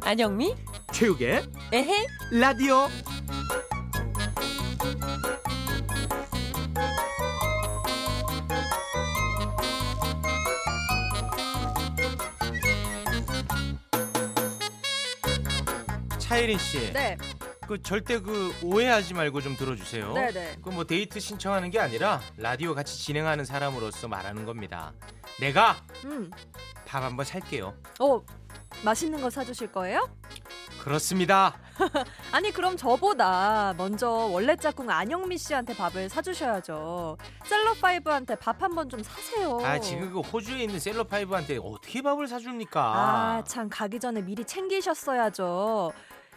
안영미? 체육의 에헤? 라디오. 차예린 씨, 네, 그 절대 그 오해하지 말고 좀 들어주세요. 네, 네. 그 뭐 데이트 신청하는 게 아니라 라디오 같이 진행하는 사람으로서 말하는 겁니다. 내가 음, 밥 한번 살게요. 어, 맛있는 거 사주실 거예요? 그렇습니다. 아니 그럼 저보다 먼저 원래 짝꿍 안영미 씨한테 밥을 사주셔야죠. 셀럽파이브한테 밥 한번 좀 사세요. 아 지금 그 호주에 있는 셀럽파이브한테 어떻게 밥을 사줍니까? 아, 참 가기 전에 미리 챙기셨어야죠.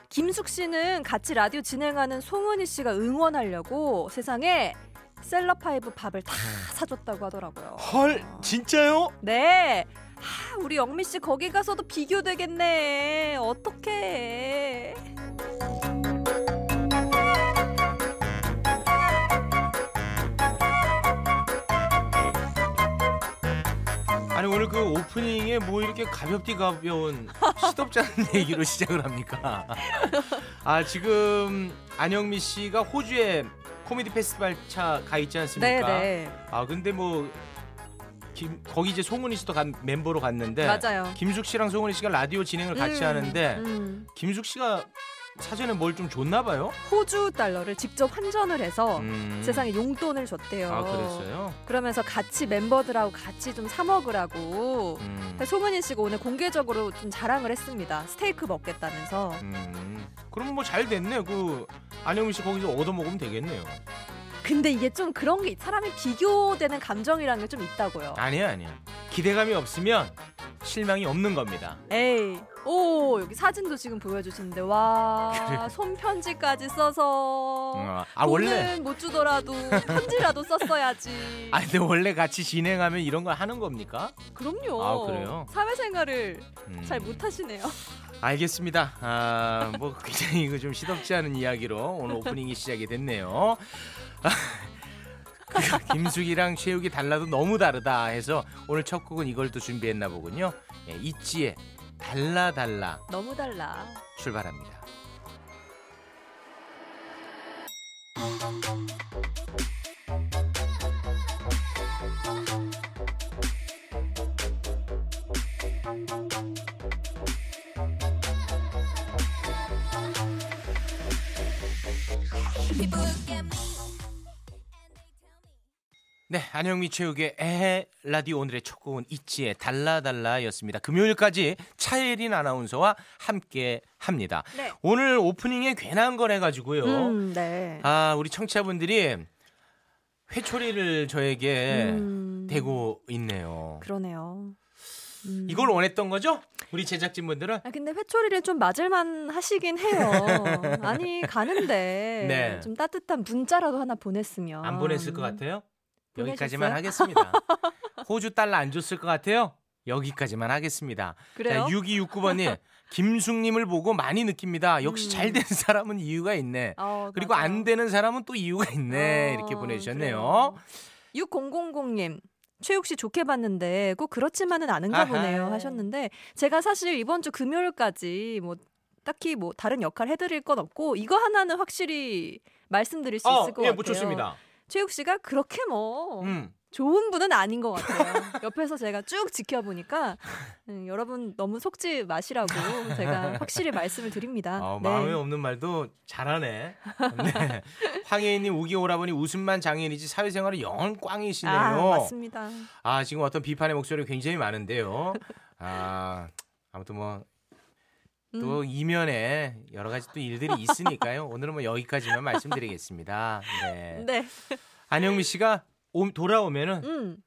김숙 씨는 같이 라디오 진행하는 송은희 씨가 응원하려고 세상에 셀럽파이브 밥을 다 사줬다고 하더라고요. 헐 진짜요? 네. 아, 우리 영미 씨 거기 가서도 비교되겠네. 어떡해. 아니 오늘 그 오프닝에 뭐 이렇게 가볍디 가벼운 시덥지 않은 얘기로 시작을 합니까? 아 지금 안영미 씨가 호주에 코미디 페스티벌 차 가 있지 않습니까? 네, 네. 아 근데 뭐 김, 거기 이제 송은이 씨도 간 멤버로 갔는데 맞아요. 김숙 씨랑 송은이 씨가 라디오 진행을 같이 음, 하는데 음. 김숙 씨가 사전에 뭘 좀 줬나 봐요? 호주 달러를 직접 환전을 해서 음. 세상에 용돈을 줬대요. 아 그랬어요? 그러면서 같이 멤버들하고 같이 좀 사 먹으라고. 음. 송은희 씨가 오늘 공개적으로 좀 자랑을 했습니다. 스테이크 먹겠다면서. 음. 그럼 뭐 잘 됐네. 그 안영미 씨 거기서 얻어 먹으면 되겠네요. 근데 이게 좀 그런 게 사람이 비교되는 감정이라는 게 좀 있다고요. 아니야 아니야. 기대감이 없으면 실망이 없는 겁니다. 에이. 오 여기 사진도 지금 보여주시는데 와 그래요? 손편지까지 써서 어, 아 원래 못 주더라도 편지라도 썼어야지. 아 근데 원래 같이 진행하면 이런 걸 하는 겁니까? 그럼요. 아, 그래요? 사회생활을 음. 잘 못하시네요. 알겠습니다. 아, 뭐 굉장히 이거 좀 시덥지 않은 이야기로 오늘 오프닝이 시작이 됐네요. 그 김숙이랑 최욱이 달라도 너무 다르다 해서 오늘 첫 곡은 이걸 또 준비했나 보군요. 예, 있지의 달라 달라 너무 달라. 출발합니다. 네, 안영미 최욱의 에 라디오 오늘의 첫 곡은 있지의 달라달라였습니다. 금요일까지 차예린 아나운서와 함께 합니다. 네. 오늘 오프닝에 괜한 걸 해가지고요. 음, 네. 아, 우리 청취자분들이 회초리를 저에게 음, 대고 있네요. 그러네요. 음. 이걸 원했던 거죠? 우리 제작진분들은? 아 근데 회초리를 좀 맞을만 하시긴 해요. 아니 가는데 네. 좀 따뜻한 문자라도 하나 보냈으면 안 보냈을 것 같아요? 여기까지만? 하겠습니다. 호주 달러 안 줬을 것 같아요? 여기까지만 하겠습니다. 그래요? 6269번님, 김숙님을 보고 많이 느낍니다. 역시 음. 잘 되는 사람은 이유가 있네. 어, 그리고 맞아요. 안 되는 사람은 또 이유가 있네. 어, 이렇게 보내주셨네요. 6000님 최욱 씨 좋게 봤는데 꼭 그렇지만은 않은가 아하. 보네요 하셨는데 제가 사실 이번 주 금요일까지 뭐 딱히 뭐 다른 역할 해드릴 건 없고 이거 하나는 확실히 말씀드릴 수 어, 있을 것 예, 같아요. 뭐 좋습니다. 최욱 씨가 그렇게 뭐 음. 좋은 분은 아닌 것 같아요. 옆에서 제가 쭉 지켜보니까 음, 여러분 너무 속지 마시라고 제가 확실히 말씀을 드립니다. 어, 네. 마음에 없는 말도 잘하네. 네. 황혜인님 우기 오라버니 웃음만 장인이지 사회생활은 영원 꽝이시네요. 아 맞습니다. 아 지금 어떤 비판의 목소리 가 굉장히 많은데요. 아 아무튼 뭐. 또 음. 이면에 여러 가지 또 일들이 있으니까요. 오늘은 뭐 여기까지만 말씀드리겠습니다. 네. 네. 안영미 씨가 오- 돌아오면은 음.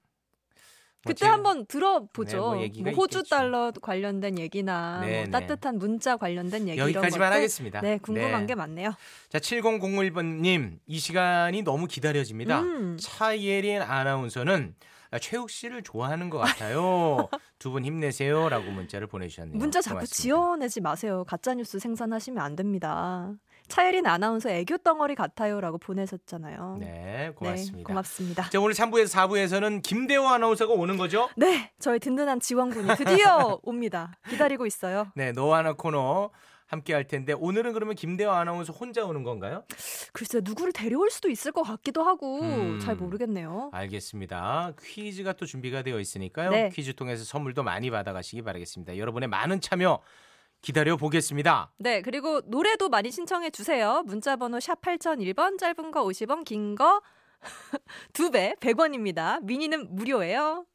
뭐 그때 제가- 한번 들어보죠. 네, 뭐 뭐 호주 있겠죠. 달러 관련된 얘기나 네, 뭐 네. 따뜻한 문자 관련된 얘기 여기까지만 하겠습니다. 네, 궁금한 네. 게 많네요. 자 7001번님 이 시간이 너무 기다려집니다. 음. 차예린 아나운서는 아, 최욱 씨를 좋아하는 것 같아요. 두 분 힘내세요라고 문자를 보내주셨네요. 문자 자꾸 고맙습니다. 지어내지 마세요. 가짜 뉴스 생산하시면 안 됩니다. 차예린 아나운서 애교 덩어리 같아요라고 보내셨잖아요. 네, 고맙습니다. 네, 고맙습니다. 자, 오늘 3부에서 4부에서는 김대호 아나운서가 오는 거죠? 네, 저희 든든한 지원군이 드디어 옵니다. 기다리고 있어요. 네, 너와 나 코너 함께 할 텐데 오늘은 그러면 김대호 아나운서 혼자 오는 건가요? 글쎄 누구를 데려올 수도 있을 것 같기도 하고 음. 잘 모르겠네요. 알겠습니다. 퀴즈가 또 준비가 되어 있으니까요. 네. 퀴즈 통해서 선물도 많이 받아가시기 바라겠습니다. 여러분의 많은 참여 기다려 보겠습니다. 네, 그리고 노래도 많이 신청해 주세요. 문자 번호 샵 8001번 짧은 거 50원, 긴 거 두 배 100원입니다. 미니는 무료예요.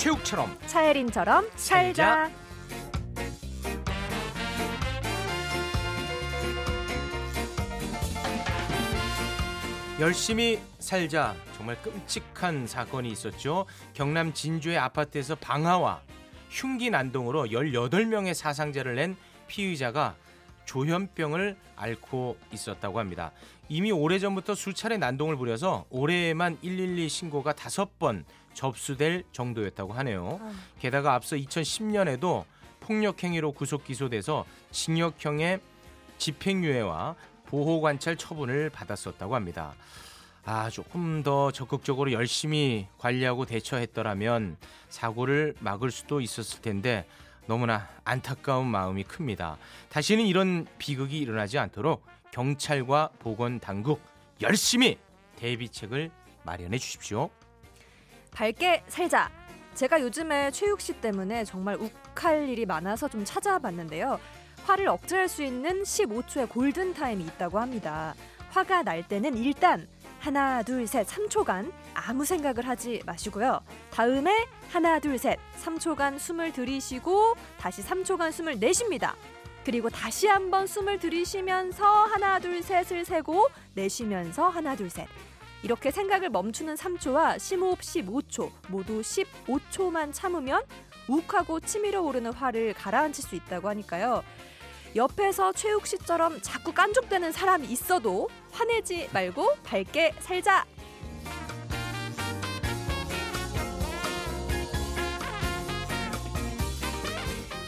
최욱처럼 차예린처럼 살자. 살자. 열심히 살자. 정말 끔찍한 사건이 있었죠. 경남 진주의 아파트에서 방화와 흉기 난동으로 18명의 사상자를 낸 피의자가 조현병을 앓고 있었다고 합니다. 이미 오래전부터 수차례 난동을 부려서 올해에만 112 신고가 다섯 번 접수될 정도였다고 하네요. 게다가 앞서 2010년에도 폭력 행위로 구속 기소돼서 징역형의 집행유예와 보호관찰 처분을 받았었다고 합니다. 아, 조금 더 적극적으로 열심히 관리하고 대처했더라면 사고를 막을 수도 있었을 텐데 너무나 안타까운 마음이 큽니다. 다시는 이런 비극이 일어나지 않도록 경찰과 보건 당국 열심히 대비책을 마련해 주십시오. 밝게 살자. 제가 요즘에 최욱 씨 때문에 정말 욱할 일이 많아서 좀 찾아봤는데요. 화를 억제할 수 있는 15초의 골든 타임이 있다고 합니다. 화가 날 때는 일단 하나 둘 셋 3초간 아무 생각을 하지 마시고요. 다음에 하나 둘 셋 3초간 숨을 들이쉬고 다시 3초간 숨을 내쉽니다. 그리고 다시 한번 숨을 들이쉬면서 하나 둘 셋을 세고 내쉬면서 하나 둘 셋. 이렇게 생각을 멈추는 3초와 심호흡 15초 모두 15초만 참으면 욱하고 치밀어 오르는 화를 가라앉힐 수 있다고 하니까요. 옆에서 최욱 씨처럼 자꾸 깐족대는 사람이 있어도 화내지 말고 밝게 살자.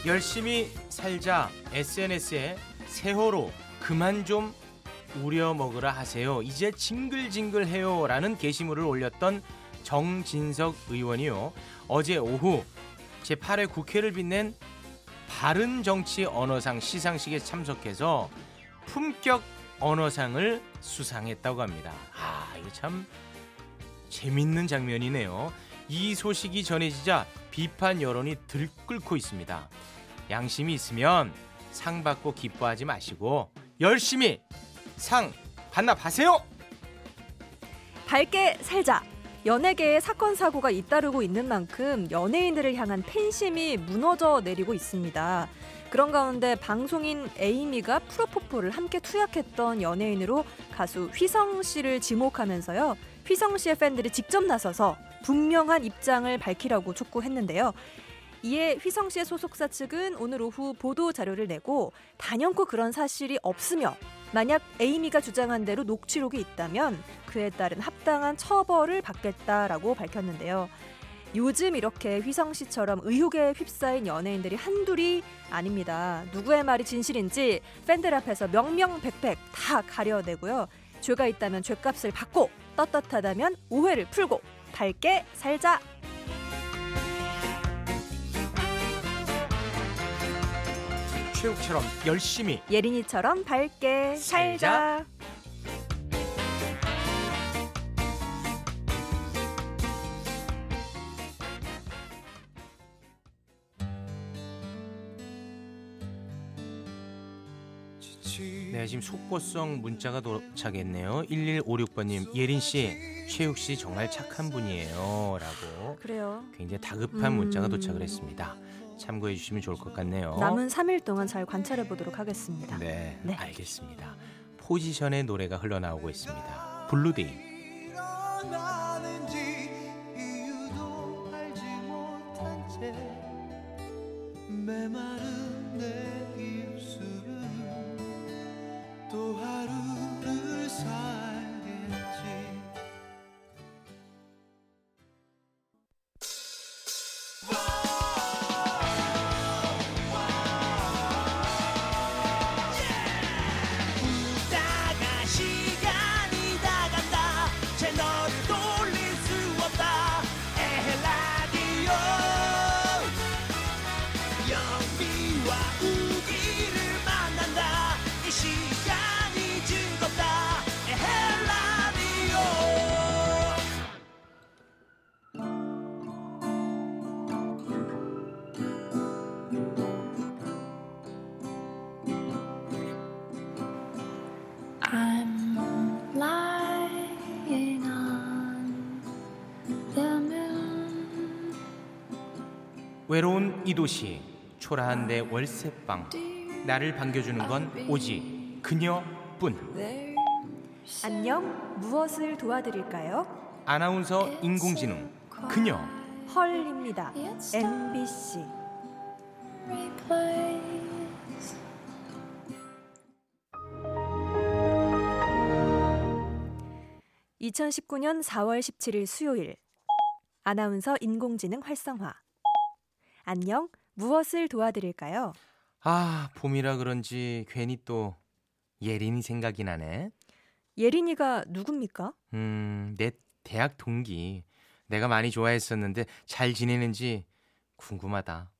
열심히 살자 SNS에 세호로 그만 좀 우려 먹으라 하세요. 이제 징글징글해요 라는 게시물을 올렸던 정진석 의원이요. 어제 오후 제8회 국회를 빛낸 바른 정치 언어상 시상식에 참석해서 품격 언어상을 수상했다고 합니다. 아, 이거 참 재밌는 장면이네요. 이 소식이 전해지자 비판 여론이 들끓고 있습니다. 양심이 있으면 상 받고 기뻐하지 마시고 열심히 상 반납하세요. 밝게 살자. 연예계에 사건 사고가 잇따르고 있는 만큼 연예인들을 향한 팬심이 무너져 내리고 있습니다. 그런 가운데 방송인 에이미가 프로포폴을 함께 투약했던 연예인으로 가수 휘성 씨를 지목하면서요. 휘성 씨의 팬들이 직접 나서서 분명한 입장을 밝히라고 촉구했는데요. 이에 휘성 씨의 소속사 측은 오늘 오후 보도 자료를 내고 단연코 그런 사실이 없으며 만약 에이미가 주장한 대로 녹취록이 있다면 그에 따른 합당한 처벌을 받겠다라고 밝혔는데요. 요즘 이렇게 휘성 씨처럼 의혹에 휩싸인 연예인들이 한둘이 아닙니다. 누구의 말이 진실인지 팬들 앞에서 명명백백 다 가려내고요. 죄가 있다면 죄값을 받고 떳떳하다면 오해를 풀고 밝게 살자. 최욱처럼 열심히 예린이처럼 밝게 살자. 살자. 네, 지금 속보성 문자가 도착했네요. 1156번님, 예린 씨, 최욱 씨 정말 착한 분이에요.라고 그래요. 굉장히 다급한 음. 문자가 도착을 했습니다. 참고해 주시면 좋을 것 같네요. 남은 3일 동안 잘 관찰해 보도록 하겠습니다. 네, 네. 알겠습니다. 포지션의 노래가 흘러나오고 있습니다. 블루데이. 또 하루를 살 이 도시 초라한 내 월세방 나를 반겨주는 건 오직 그녀뿐 안녕. 무엇을 도와드릴까요? 아나운서 인공지능 그녀 헐입니다. MBC. Replace 2019년 4월 17일 수요일 아나운서 인공지능 활성화 안녕 무엇을 도와드릴까요? 아 봄이라 그런지 괜히 또 예린이 생각이 나네 예린이가 누굽니까? 음 내 대학 동기 내가 많이 좋아했었는데 잘 지내는지 궁금하다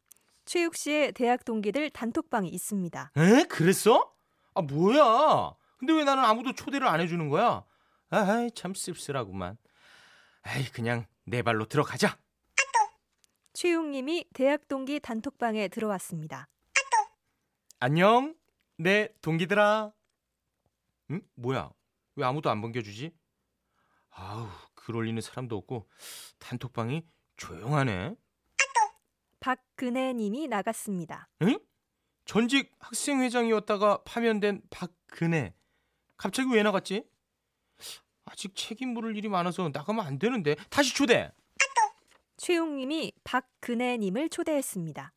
최욱 씨의 대학 동기들 단톡방이 있습니다. 에? 그랬어? 아 뭐야 근데 왜 나는 아무도 초대를 안 해주는 거야 아이 참 씁쓸하구만 아이 그냥 내 발로 들어가자 최욱 님이 대학 동기 단톡방에 들어왔습니다. 안녕 내 동기들아 응? 뭐야 왜 아무도 안 반겨주지? 아우 글 올리는 사람도 없고 단톡방이 조용하네 박근혜 님이 나갔습니다. 응? 전직 학생회장이었다가 파면된 박근혜 갑자기 왜 나갔지? 아직 책임 물을 일이 많아서 나가면 안 되는데 다시 초대 최욱 님이 박근혜 님을 초대했습니다.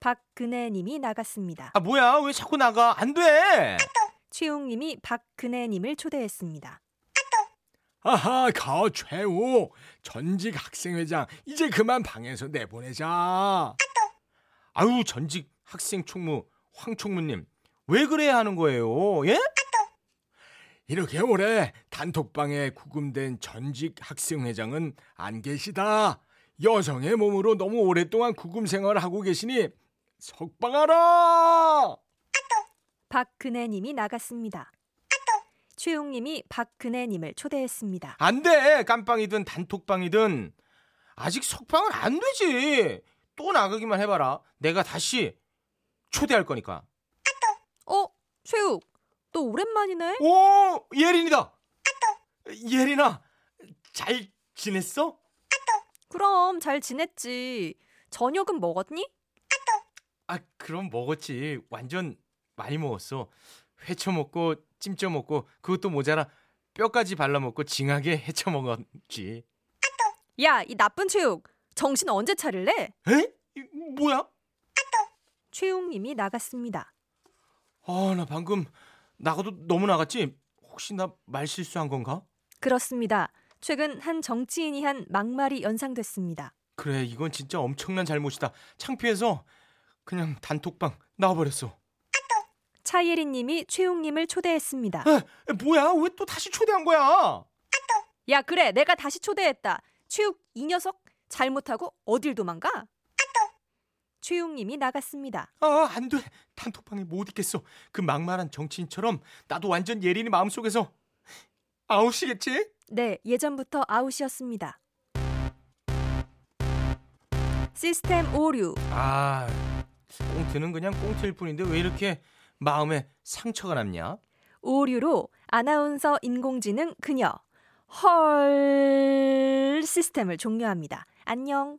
박근혜 님이 나갔습니다. 아 뭐야 왜 자꾸 나가 안 돼 최욱 님이 박근혜 님을 초대했습니다. 아하, 거 최우 전직 학생회장 이제 그만 방에서 내보내자. 아유 전직 학생 총무 황 총무님 왜 그래야 하는 거예요 예? 이렇게 오래 단톡방에 구금된 전직 학생회장은 안 계시다. 여성의 몸으로 너무 오랫동안 구금 생활을 하고 계시니 석방하라. 박근혜 님이 나갔습니다. 최욱 님이 박근혜 님을 초대했습니다. 안 돼 깜빵이든 단톡방이든 아직 석방은 안 되지 또 나가기만 해봐라 내가 다시 초대할 거니까 어? 최욱 너 오랜만이네? 오 예린이다 예린아 잘 지냈어? 그럼 잘 지냈지. 저녁은 먹었니? 아 그럼 먹었지 완전 많이 먹었어 회쳐 먹고 찜쪄 먹고 그것도 모자라 뼈까지 발라 먹고 징하게 헤쳐 먹었지 야, 이 나쁜 최욱. 정신 언제 차릴래? 에? 이, 뭐야? 최욱 님이 나갔습니다. 아 나 방금 나가도 너무 나갔지? 혹시 나 말 실수한 건가? 그렇습니다. 최근 한 정치인이 한 막말이 연상됐습니다. 그래 이건 진짜 엄청난 잘못이다 창피해서 그냥 단톡방 나와버렸어 차예린 님이 최욱 님을 초대했습니다. 에, 뭐야 왜 또 다시 초대한 거야 야, 그래. 내가 다시 초대했다. 최욱 이 녀석 잘못하고 어딜 도망가? 최욱 님이 나갔습니다. 아 안 돼 단톡방에 못 있겠어 그 막말한 정치인처럼 나도 완전 예린이 마음속에서 아웃이겠지? 네, 예전부터 아웃이었습니다. 시스템 오류. 아 꽁트는 그냥 꽁트일 뿐인데 왜 이렇게 마음에 상처가 남냐? 오류로 아나운서 인공지능 그녀 헐 시스템을 종료합니다. 안녕.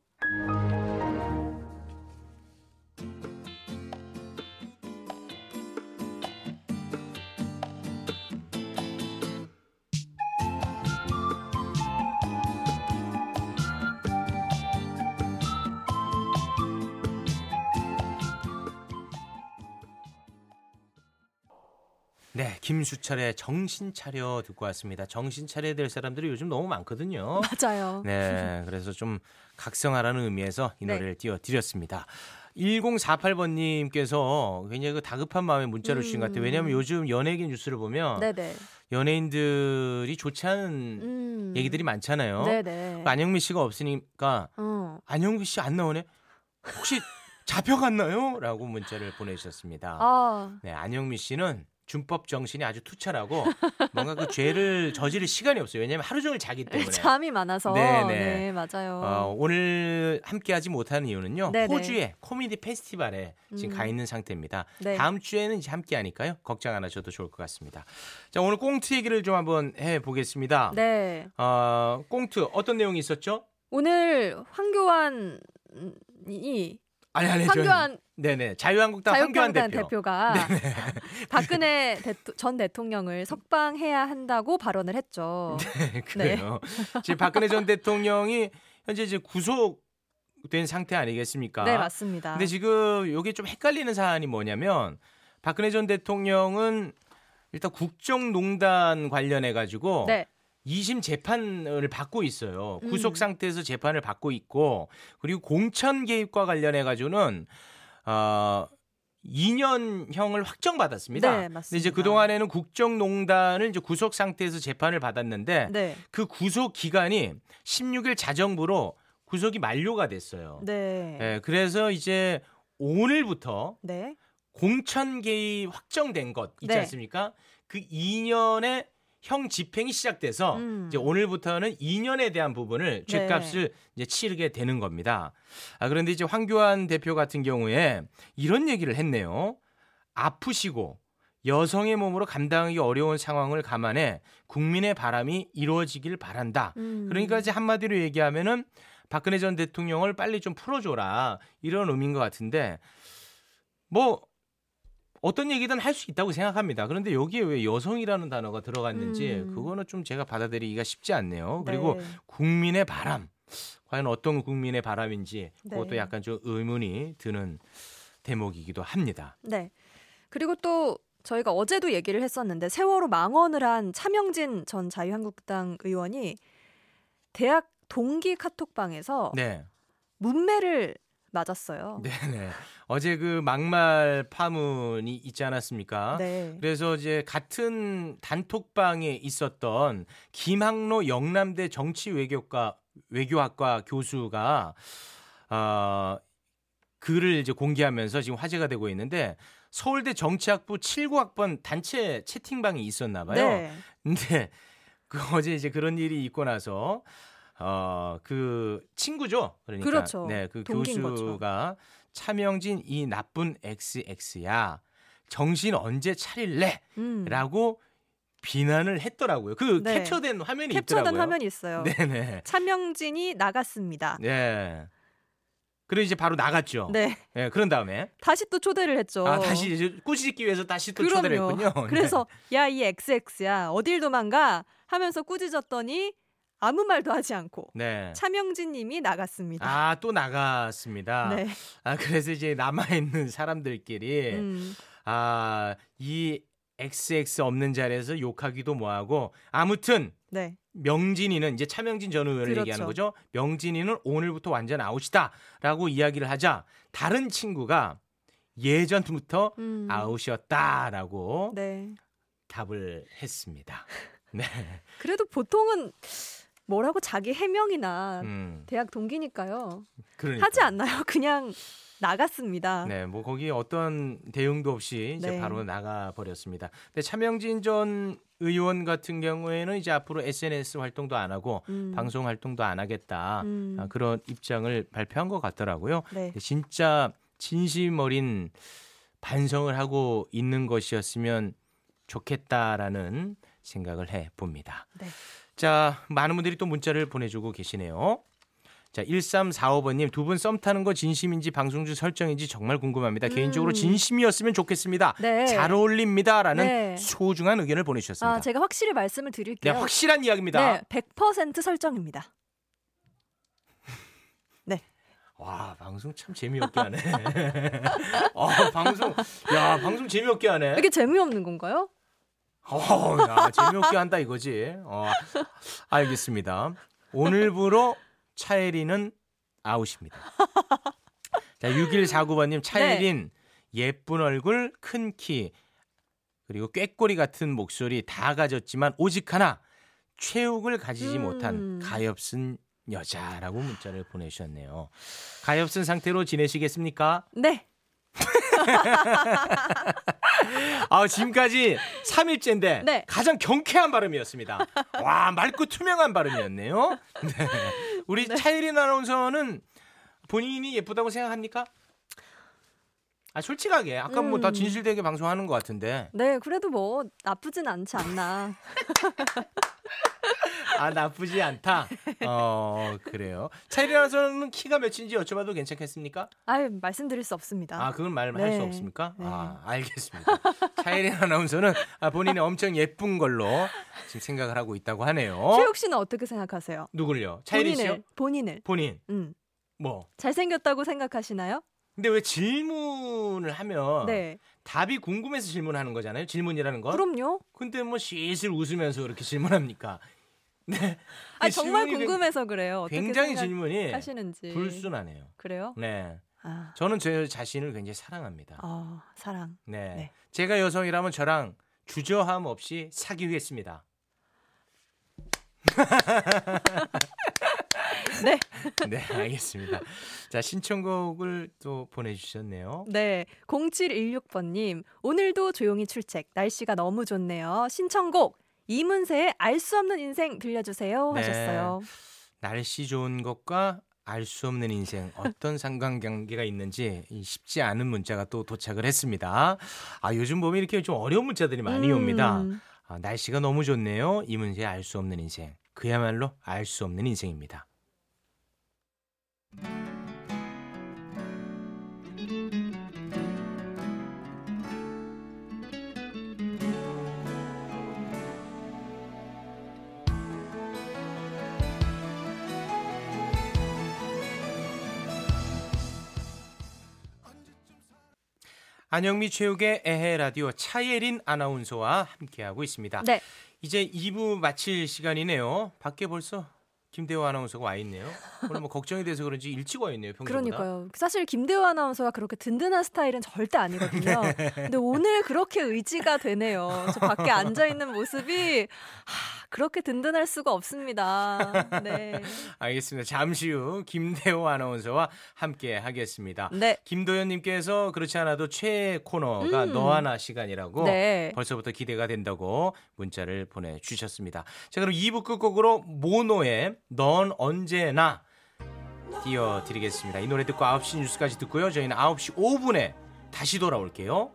네, 김수철의 정신 차려 듣고 왔습니다. 정신 차려야 될 사람들이 요즘 너무 많거든요. 맞아요. 네, 그래서 좀 각성하라는 의미에서 이 네. 노래를 띄워드렸습니다. 1048번님께서 굉장히 그 다급한 마음에 문자를 주신 것 같아요. 왜냐하면 요즘 연예계 뉴스를 보면 음. 네네. 연예인들이 좋지 않은 음. 얘기들이 많잖아요. 네네. 안영미 씨가 없으니까 어. 안영미 씨 안 나오네? 혹시 잡혀갔나요? 라고 문자를 보내주셨습니다. 아, 네, 안영미 씨는 준법 정신이 아주 투철하고 뭔가 그 죄를 저지를 시간이 없어요. 왜냐하면 하루 종일 자기 때문에. 잠이 많아서. 네네. 네, 맞아요. 어, 오늘 함께하지 못하는 이유는요. 네네. 호주의 코미디 페스티벌에 지금 음. 가 있는 상태입니다. 네. 다음 주에는 이제 함께하니까요. 걱정 안 하셔도 좋을 것 같습니다. 자, 오늘 꽁트 얘기를 좀 한번 해 보겠습니다. 네. 어, 꽁트 어떤 내용이 있었죠? 오늘 황교안이 아니 아니 황교안 네네 자유한국당 황교안 대표. 대표가 박근혜 대토- 전 대통령을 석방해야 한다고 발언을 했죠. 네, 그래요. 지금 박근혜 전 대통령이 현재 이제 구속된 상태 아니겠습니까? 네, 맞습니다. 근데 지금 여기 좀 헷갈리는 사안이 뭐냐면 박근혜 전 대통령은 일단 국정농단 관련해 가지고 네. 2심 재판을 받고 있어요. 음. 구속 상태에서 재판을 받고 있고 그리고 공천 개입과 관련해 가지고는 어 2년형을 확정받았습니다. 네, 맞습니다. 이제 그 동안에는 국정농단을 이제 구속 상태에서 재판을 받았는데 네. 그 구속 기간이 16일 자정부로 구속이 만료가 됐어요. 네. 예, 그래서 이제 오늘부터 네. 공천 개입 확정된 것 있지 네. 않습니까? 그 2년의 형 집행이 시작돼서 음. 이제 오늘부터는 2년에 대한 부분을 네. 죗값을 이제 치르게 되는 겁니다. 아, 그런데 이제 황교안 대표 같은 경우에 이런 얘기를 했네요. 아프시고 여성의 몸으로 감당하기 어려운 상황을 감안해 국민의 바람이 이루어지길 바란다. 음. 그러니까 이제 한마디로 얘기하면은 박근혜 전 대통령을 빨리 좀 풀어줘라 이런 의미인 것 같은데 뭐 어떤 얘기든 할 수 있다고 생각합니다. 그런데 여기에 왜 여성이라는 단어가 들어갔는지 음. 그거는 좀 제가 받아들이기가 쉽지 않네요. 그리고 네. 국민의 바람 과연 어떤 국민의 바람인지 그것도 네. 약간 좀 의문이 드는 대목이기도 합니다. 네. 그리고 또 저희가 어제도 얘기를 했었는데 세월호 망언을 한 차명진 전 자유한국당 의원이 대학 동기 카톡방에서 네. 문매를 맞았어요. 네네. 어제 그 막말 파문이 있지 않았습니까? 네. 그래서 이제 같은 단톡방에 있었던 김학로 영남대 정치 외교과 외교학과 교수가 어, 글을 이제 공개하면서 지금 화제가 되고 있는데 서울대 정치학부 79학번 단체 채팅방이 있었나 봐요. 네. 근데 그 어제 이제 그런 일이 있고 나서 어 그 친구죠. 그러니까 그렇죠. 네, 그 동기인 교수가 차명진 이 나쁜 XX야. 정신 언제 차릴래? 음. 라고 비난을 했더라고요. 그 네. 캡처된 화면이 캡처된 있더라고요. 화면이 있어요. 네네. 차명진이 나갔습니다. 네. 그리고 이제 바로 나갔죠. 네. 네, 그런 다음에 다시 또 초대를 했죠. 아 다시 이제 꾸짖기 위해서 다시 또 초대를 그럼요. 했군요. 네. 그래서 야이 XX야 어딜 도망가 하면서 꾸짖었더니 아무 말도 하지 않고 네. 차명진 님이 나갔습니다. 아 또 나갔습니다. 네. 아 그래서 이제 남아 있는 사람들끼리 음. 아 이 XX 없는 자리에서 욕하기도 뭐하고 아무튼 네. 명진이는 이제 차명진 전 의원을 그렇죠. 얘기하는 거죠. 명진이는 오늘부터 완전 아웃이다라고 이야기를 하자 다른 친구가 예전부터 음. 아웃이었다라고 네. 답을 했습니다. 네. 그래도 보통은 뭐라고 자기 해명이나 음. 대학 동기니까요. 그러니까. 하지 않나요? 그냥 나갔습니다. 네, 뭐 거기 어떤 대응도 없이 이제 네. 바로 나가 버렸습니다. 근데 차명진 전 의원 같은 경우에는 이제 앞으로 SNS 활동도 안 하고 음. 방송 활동도 안 하겠다 음. 아, 그런 입장을 발표한 것 같더라고요. 네. 진짜 진심 어린 반성을 하고 있는 것이었으면 좋겠다라는 생각을 해 봅니다. 네. 자, 많은 분들이 또 문자를 보내주고 계시네요. 자, 1345번님, 두 분 썸 타는 거 진심인지 방송 중 설정인지 정말 궁금합니다. 개인적으로 음. 진심이었으면 좋겠습니다. 네. 잘 어울립니다. 라는 네. 소중한 의견을 보내주셨습니다. 아, 제가 확실히 말씀을 네, 드릴게요. 확실한 이야기입니다. 네, 100% 설정입니다. 와, 방송 참 재미없게 하네. 아, 방송, 야, 방송 재미없게 하네. 이게 재미없는 건가요? 어, 야, 재미없게 한다 이거지. 어, 알겠습니다. 오늘부로 차예린은 아웃입니다. 자, 6149번님 차예린 예쁜 얼굴, 큰 키, 그리고 꾀꼬리 같은 목소리 다 가졌지만 오직 하나 최욱을 가지지 음. 못한 가엾은 여자라고 문자를 보내주셨네요. 가엾은 상태로 지내시겠습니까? 네. 아, 지금까지 3일째인데 네. 가장 경쾌한 발음이었습니다. 와, 맑고 투명한 발음이었네요. 네. 우리 차예린 아나운서는 본인이 예쁘다고 생각합니까? 아, 솔직하게 아까 뭐다 음. 진실되게 방송하는 것 같은데 네, 그래도 뭐 나쁘진 않지 않나. 아 나쁘지 않다. 어 그래요. 차예린 아나운서는 키가 몇인지 여쭤봐도 괜찮겠습니까? 아유, 말씀드릴 수 없습니다. 아 그건 말할 네. 수 없습니까? 네. 아 알겠습니다. 차예린 아나운서는 아, 본인이 엄청 예쁜 걸로 지금 생각을 하고 있다고 하네요. 최욱 씨는 어떻게 생각하세요? 누굴요? 차예린 씨요? 본인을, 본인을. 본인 음. 뭐? 잘생겼다고 생각하시나요? 근데 왜 질문을 하면 네. 답이 궁금해서 질문하는 거잖아요. 질문이라는 건. 그럼요. 근데 뭐 슬슬 웃으면서 그렇게 질문합니까? 네. 아이 정말 궁금해서 그래요. 굉장히 질문이 하시는지. 불순하네요. 그래요? 네. 아, 저는 제 자신을 굉장히 사랑합니다. 어, 사랑. 네. 네. 제가 여성이라면 저랑 주저함 없이 사귀겠습니다. 네. 네, 알겠습니다. 자, 신청곡을 또 보내주셨네요. 네. 0716번님, 오늘도 조용히 출첵. 날씨가 너무 좋네요. 신청곡, 이문세의 알 수 없는 인생 들려주세요. 네. 하셨어요. 날씨 좋은 것과 알 수 없는 인생 어떤 상관관계가 있는지 이 쉽지 않은 문자가 또 도착을 했습니다. 아 요즘 보면 이렇게 좀 어려운 문자들이 많이 음, 옵니다. 아, 날씨가 너무 좋네요. 이문세의 알 수 없는 인생. 그야말로 알 수 없는 인생입니다. 안영미 최욱의 에헤 라디오 차예린 아나운서와 함께하고 있습니다. 네. 이제 2부 마칠 시간이네요. 밖에 벌써 김대호 아나운서가 와 있네요. 오늘 뭐 걱정이 돼서 그런지 일찍 와 있네요. 평소보다. 그러니까요. 사실 김대호 아나운서가 그렇게 든든한 스타일은 절대 아니거든요. 근데 오늘 그렇게 의지가 되네요. 저 밖에 앉아 있는 모습이 하, 그렇게 든든할 수가 없습니다. 네. 알겠습니다. 잠시 후 김대호 아나운서와 함께 하겠습니다. 네. 김도현님께서 그렇지 않아도 최애 코너가 음. 너 하나 시간이라고 네. 벌써부터 기대가 된다고 문자를 보내주셨습니다. 자 그럼 2부 끝곡으로 모노의 넌 언제나 띄워드리겠습니다. 이 노래 듣고 9시 뉴스까지 듣고요. 저희는 9시 5분에 다시 돌아올게요.